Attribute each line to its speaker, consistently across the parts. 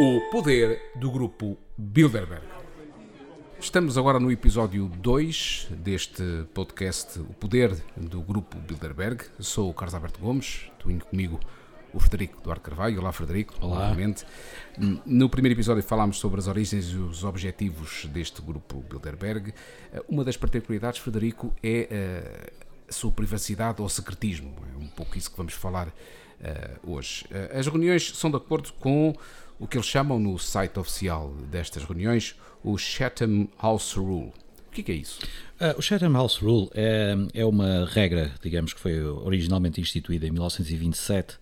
Speaker 1: O poder do grupo Bilderberg. Estamos agora no episódio 2 deste podcast O Poder do Grupo Bilderberg. Sou o Carlos Alberto Gomes, tenho comigo o Frederico Duarte Carvalho. Olá, Frederico.
Speaker 2: Olá.
Speaker 1: Novamente. No primeiro episódio falámos sobre as origens e os objetivos deste grupo Bilderberg. Uma das particularidades, Frederico, é eh, a sua privacidade ou secretismo. É um pouco isso que vamos falar eh, hoje. Eh, As reuniões são de acordo com o que eles chamam no site oficial destas reuniões o Chatham House Rule. O que é, é isso?
Speaker 2: Ah, o Chatham House Rule é, é uma regra, digamos que foi originalmente instituída em 1927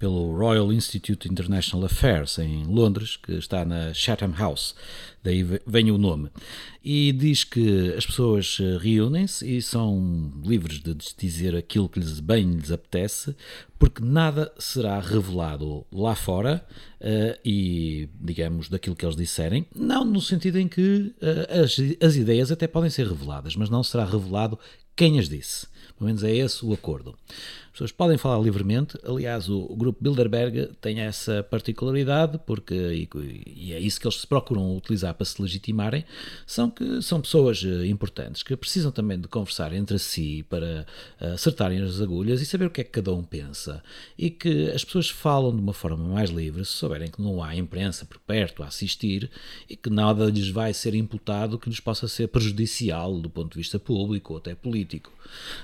Speaker 2: pelo Royal Institute International Affairs em Londres, que está na Chatham House, daí ve- vem o nome. E diz que as pessoas eh, reúnem-se e são livres de dizer aquilo que lhes bem lhes apetece, porque nada será revelado lá fora eh, e, digamos, daquilo que eles disserem, não no sentido em que eh, as, as ideias até podem ser reveladas, mas não será revelado quem as disse. Pelo menos é esse o acordo. As pessoas podem falar livremente. Aliás, o, o grupo Bilderberg tem essa particularidade, porque, e, e é isso que eles se procuram utilizar para se legitimarem, são que são pessoas eh, importantes que precisam também de conversar entre si para eh, acertarem as agulhas e saber o que é que cada um pensa. E que as pessoas falam de uma forma mais livre, se souberem que não há imprensa por perto a assistir e que nada lhes vai ser imputado que lhes possa ser prejudicial do ponto de vista público ou até político.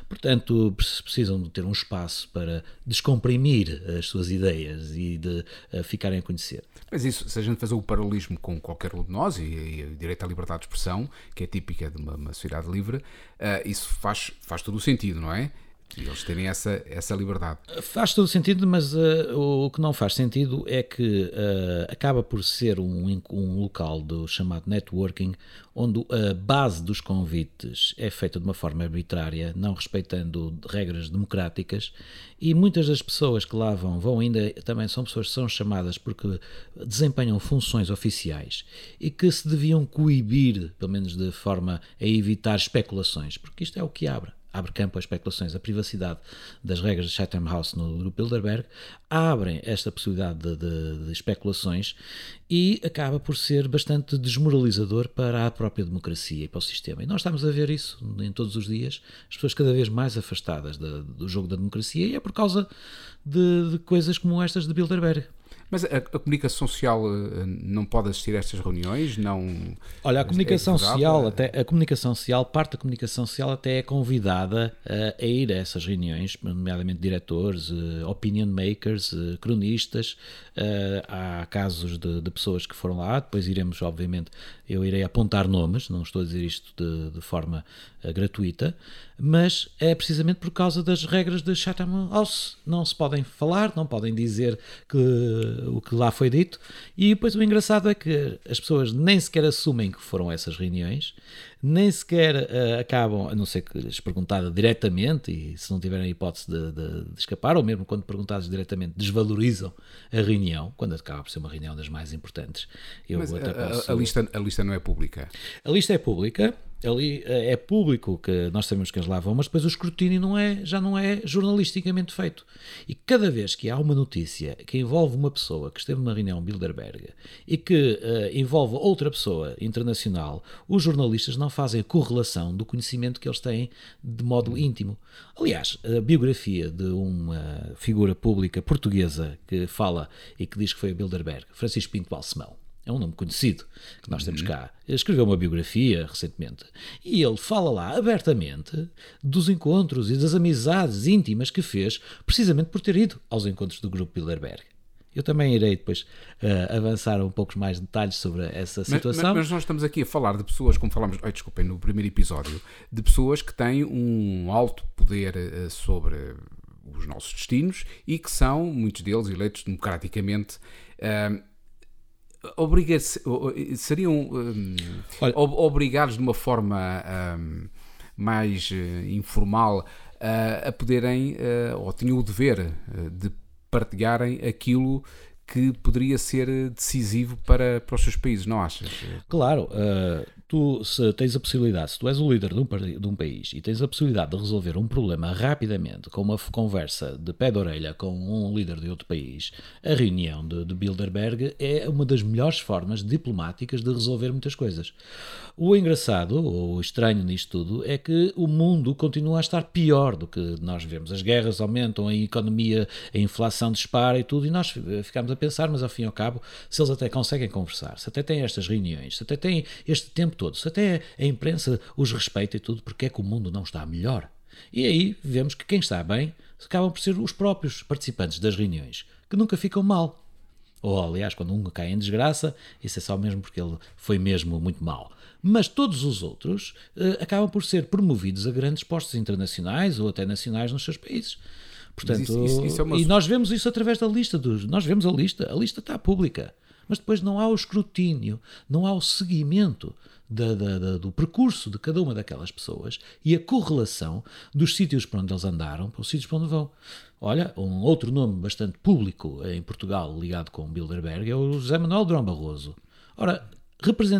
Speaker 2: Portanto, pre- precisam de ter um espaço para descomprimir as suas ideias e de eh, ficarem a conhecer.
Speaker 1: Mas isso, se a gente fazer o paralelismo com qualquer um de nós e, e o direito à liberdade de expressão, que é típica de uma, uma sociedade livre, ah, isso faz, faz todo o sentido, não é? E eles terem essa, essa liberdade.
Speaker 2: Faz todo sentido, mas eh, o que não faz sentido é que eh, acaba por ser um, um local do chamado networking, onde a base dos convites é feita de uma forma arbitrária, não respeitando regras democráticas, e muitas das pessoas que lá vão, vão ainda também são pessoas que são chamadas porque desempenham funções oficiais e que se deviam coibir, pelo menos de forma a evitar especulações, porque isto é o que abre abre campo a especulações. A privacidade das regras de Chatham House no Grupo Bilderberg abrem esta possibilidade de, de- de especulações e acaba por ser bastante desmoralizador para a própria democracia e para o sistema. E nós estamos a ver isso em todos os dias, as pessoas cada vez mais afastadas da- do jogo da democracia e é por causa de, de coisas como estas de Bilderberg.
Speaker 1: Mas a, a comunicação social ah, não pode assistir a estas reuniões? Não.
Speaker 2: Olha, a
Speaker 1: É
Speaker 2: comunicação
Speaker 1: advogado,
Speaker 2: social,
Speaker 1: é-
Speaker 2: até, a comunicação social, parte da comunicação social até é convidada a, a ir a essas reuniões, nomeadamente diretores, eh, opinion makers, eh, cronistas. eh, há casos de, de pessoas que foram lá, depois iremos, obviamente, eu irei apontar nomes, não estou a dizer isto de, de forma eh, gratuita, mas é precisamente por causa das regras de Chatham House. Não se podem falar, não podem dizer que, o que lá foi dito, e depois o engraçado é que as pessoas nem sequer assumem que foram essas reuniões, nem sequer eh, acabam, a não ser que lhes perguntada diretamente, e se não tiverem a hipótese de, de- de escapar, ou mesmo quando perguntados diretamente, desvalorizam a reunião, quando acaba por ser uma reunião das mais importantes. Eu
Speaker 1: Mas
Speaker 2: até
Speaker 1: a, a-
Speaker 2: posso-
Speaker 1: a lista, a lista não é pública.
Speaker 2: a lista é pública, ali eh, é público que nós sabemos que eles lá vão, mas depois o escrutínio não é, já não é jornalisticamente feito. E cada vez que há uma notícia que envolve uma pessoa que esteve numa reunião Bilderberg e que eh, envolve outra pessoa internacional, os jornalistas não fazem a correlação do conhecimento que eles têm de modo íntimo. Aliás, a biografia de uma figura pública portuguesa que fala e que diz que foi a Bilderberg, Francisco Pinto Balsemão, é um nome conhecido que nós temos cá. Ele escreveu uma biografia recentemente e ele fala lá abertamente dos encontros e das amizades íntimas que fez, precisamente por ter ido aos encontros do grupo Bilderberg. Eu também irei depois eh, avançar um pouco mais detalhes sobre essa situação.
Speaker 1: mas- mas nós estamos aqui a falar de pessoas, como falámos, ai, desculpem, no primeiro episódio, de pessoas que têm um alto poder eh, sobre os nossos destinos e que são, muitos deles, eleitos democraticamente. obriga seriam hum,
Speaker 2: Olha-
Speaker 1: ob- obrigados de uma forma hum, mais eh, informal ah, a poderem, ah, ou tinham o dever de partilharem aquilo que poderia ser decisivo para, para os seus países, não achas?
Speaker 2: Claro, eh, tu se tens a possibilidade, se tu és o líder de um, de um, país e tens a possibilidade de resolver um problema rapidamente com uma conversa de pé de orelha com um líder de outro país, a reunião de, de Bilderberg é uma das melhores formas diplomáticas de resolver muitas coisas. O engraçado, ou estranho nisto tudo, é que o mundo continua a estar pior do que nós vemos. As guerras aumentam, a economia, a inflação dispara e tudo, e nós ficamos a pensar, mas ao fim e ao cabo, se eles até conseguem conversar, se até têm estas reuniões, se até têm este tempo todo, se até a imprensa os respeita e tudo, porque é que o mundo não está melhor? E aí vemos que quem está bem acabam por ser os próprios participantes das reuniões, que nunca ficam mal. Ou, aliás, quando um cai em desgraça, isso é só mesmo porque ele foi mesmo muito mal. Mas todos os outros uh, acabam por ser promovidos a grandes postos internacionais ou até nacionais nos seus países. Portanto, isso, isso, isso é uma... E nós vemos isso através da lista dos. Nós vemos a lista, a lista está pública. Mas depois não há o escrutínio, não há o seguimento da, da, da, do percurso de cada uma daquelas pessoas e a correlação dos sítios para onde eles andaram para os sítios para onde vão. Olha, um outro nome bastante público em Portugal ligado com Bilderberg é o José Manuel Drão Barroso. Ora,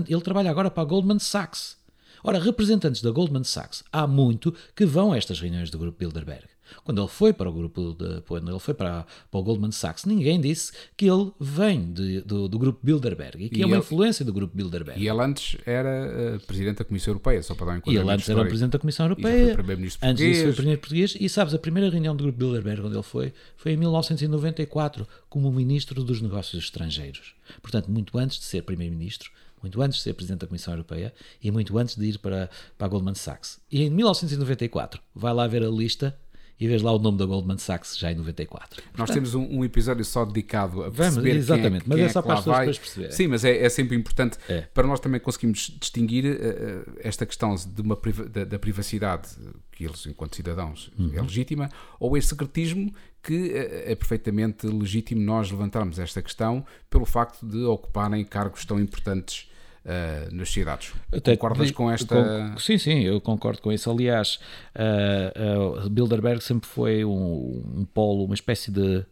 Speaker 2: ele trabalha agora para a Goldman Sachs. Ora, representantes da Goldman Sachs há muito que vão a estas reuniões do grupo Bilderberg. Quando ele foi para o grupo, de, quando ele foi para, para o Goldman Sachs, ninguém disse que ele vem de, do, do, grupo Bilderberg e que e é uma ele, influência do grupo Bilderberg.
Speaker 1: E ele antes era uh, presidente da Comissão Europeia, só para dar um E
Speaker 2: ele antes era presidente da Comissão Europeia. Antes disso foi primeiro português. E sabes, a primeira reunião do grupo Bilderberg onde ele foi, foi em 1994, como ministro dos Negócios Estrangeiros. Portanto, muito antes de ser primeiro-ministro, muito antes de ser presidente da Comissão Europeia e muito antes de ir para, para a Goldman Sachs. E em 1994, vai lá ver a lista e vês lá o nome da Goldman Sachs já em 94.
Speaker 1: Nós Portanto, temos um, um, episódio só dedicado a
Speaker 2: perceber vamos, exatamente, quem é, mas é só para as pessoas perceber.
Speaker 1: Sim, mas é, é sempre importante é. para nós também conseguirmos distinguir uh, esta questão de uma, da, da, privacidade que eles, enquanto cidadãos, uhum. é legítima, ou este secretismo que uh, é perfeitamente legítimo nós levantarmos esta questão pelo facto de ocuparem cargos tão importantes uh, nas cidades. Até Concordas com esta.
Speaker 2: Com, sim, sim, eu concordo com isso. Aliás, uh, uh, Bilderberg sempre foi um, um polo, uma espécie de.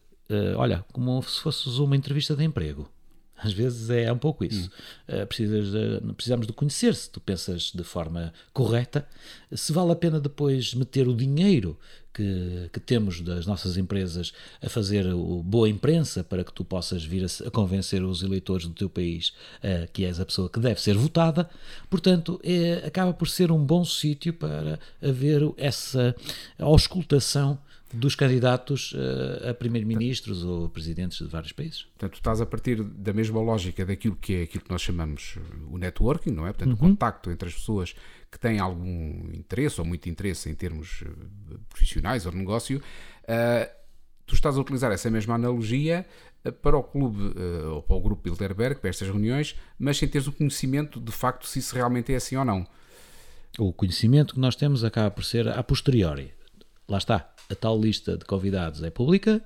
Speaker 2: olha, como se fosse uma entrevista de emprego. Às vezes é um pouco isso. Hum. Uh, precisas de, precisamos de conhecer se tu pensas de forma correta, se vale a pena depois meter o dinheiro que, que temos das nossas empresas a fazer o, boa imprensa para que tu possas vir a, a convencer os eleitores do teu país uh, que és a pessoa que deve ser votada. Portanto, é, acaba por ser um bom sítio para haver essa auscultação dos candidatos uh, a primeiro-ministros ou presidentes de vários países.
Speaker 1: Portanto, estás a partir da mesma lógica daquilo que é aquilo que nós chamamos o networking, não é? Portanto, uhum. o contacto entre as pessoas que têm algum interesse ou muito interesse em termos eh, profissionais ou de negócio, uh, tu estás a utilizar essa mesma analogia para o clube ou para o grupo Bilderberg, para estas reuniões, mas sem teres o conhecimento de facto se isso realmente é assim ou não.
Speaker 2: O conhecimento que nós temos acaba por ser a posteriori. Lá está, a tal lista de convidados é pública,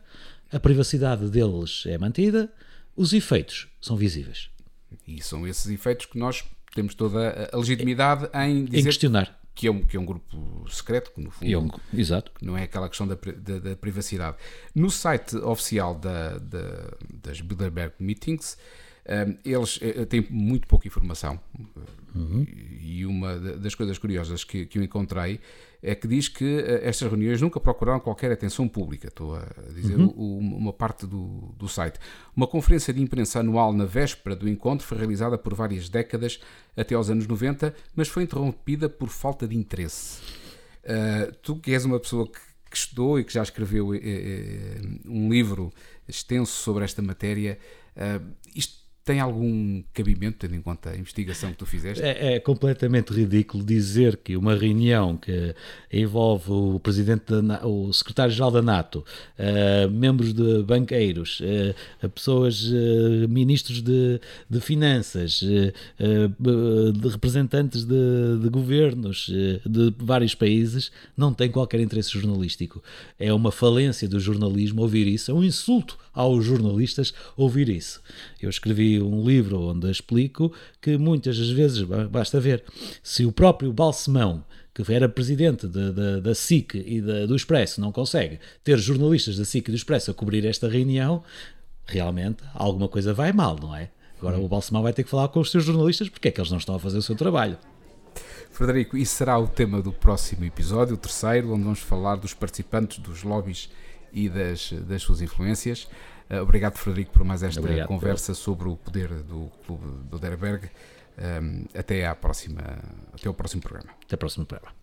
Speaker 2: a privacidade deles é mantida, os efeitos são visíveis.
Speaker 1: E são esses efeitos que nós temos toda a legitimidade em
Speaker 2: em questionar.
Speaker 1: Que é, um, que é um grupo secreto, que no fundo
Speaker 2: é um, exato.
Speaker 1: não é aquela questão da, da, da privacidade. No site oficial da, da, das Bilderberg Meetings, eles uh, têm muito pouca informação. Uhum. E uma das coisas curiosas que, que eu encontrei é que diz que eh, estas reuniões nunca procuraram qualquer atenção pública. Estou a dizer uhum. uma parte do, do site. Uma conferência de imprensa anual na véspera do encontro foi realizada por várias décadas até aos anos 90, mas foi interrompida por falta de interesse. Uh, tu que és uma pessoa que, que estudou e que já escreveu uh, um livro extenso sobre esta matéria, isto tem algum cabimento, tendo em conta a investigação que tu fizeste?
Speaker 2: É, é completamente ridículo dizer que uma reunião que envolve o presidente, da, o secretário-geral da NATO, uh, membros de banqueiros, uh, pessoas, uh, ministros de, de finanças, de representantes de, de governos de vários países, não tem qualquer interesse jornalístico. É uma falência do jornalismo ouvir isso, é um insulto aos jornalistas ouvir isso. Eu escrevi um livro onde explico que muitas das vezes, basta ver, se o próprio Balsemão que era presidente de, de, da SIC e de, do Expresso, não consegue ter jornalistas da SIC e do Expresso a cobrir esta reunião, realmente alguma coisa vai mal, não é? Agora hum. o Balsemão vai ter que falar com os seus jornalistas porque é que eles não estão a fazer o seu trabalho.
Speaker 1: Frederico, isso será o tema do próximo episódio, o terceiro, onde vamos falar dos participantes, dos lobbies e das, das suas influências. Uh, obrigado, Frederico, por mais esta obrigado, conversa sobre o poder do Clube do Derberg. Um, até, à próxima, até ao próximo programa.
Speaker 2: Até ao próximo programa.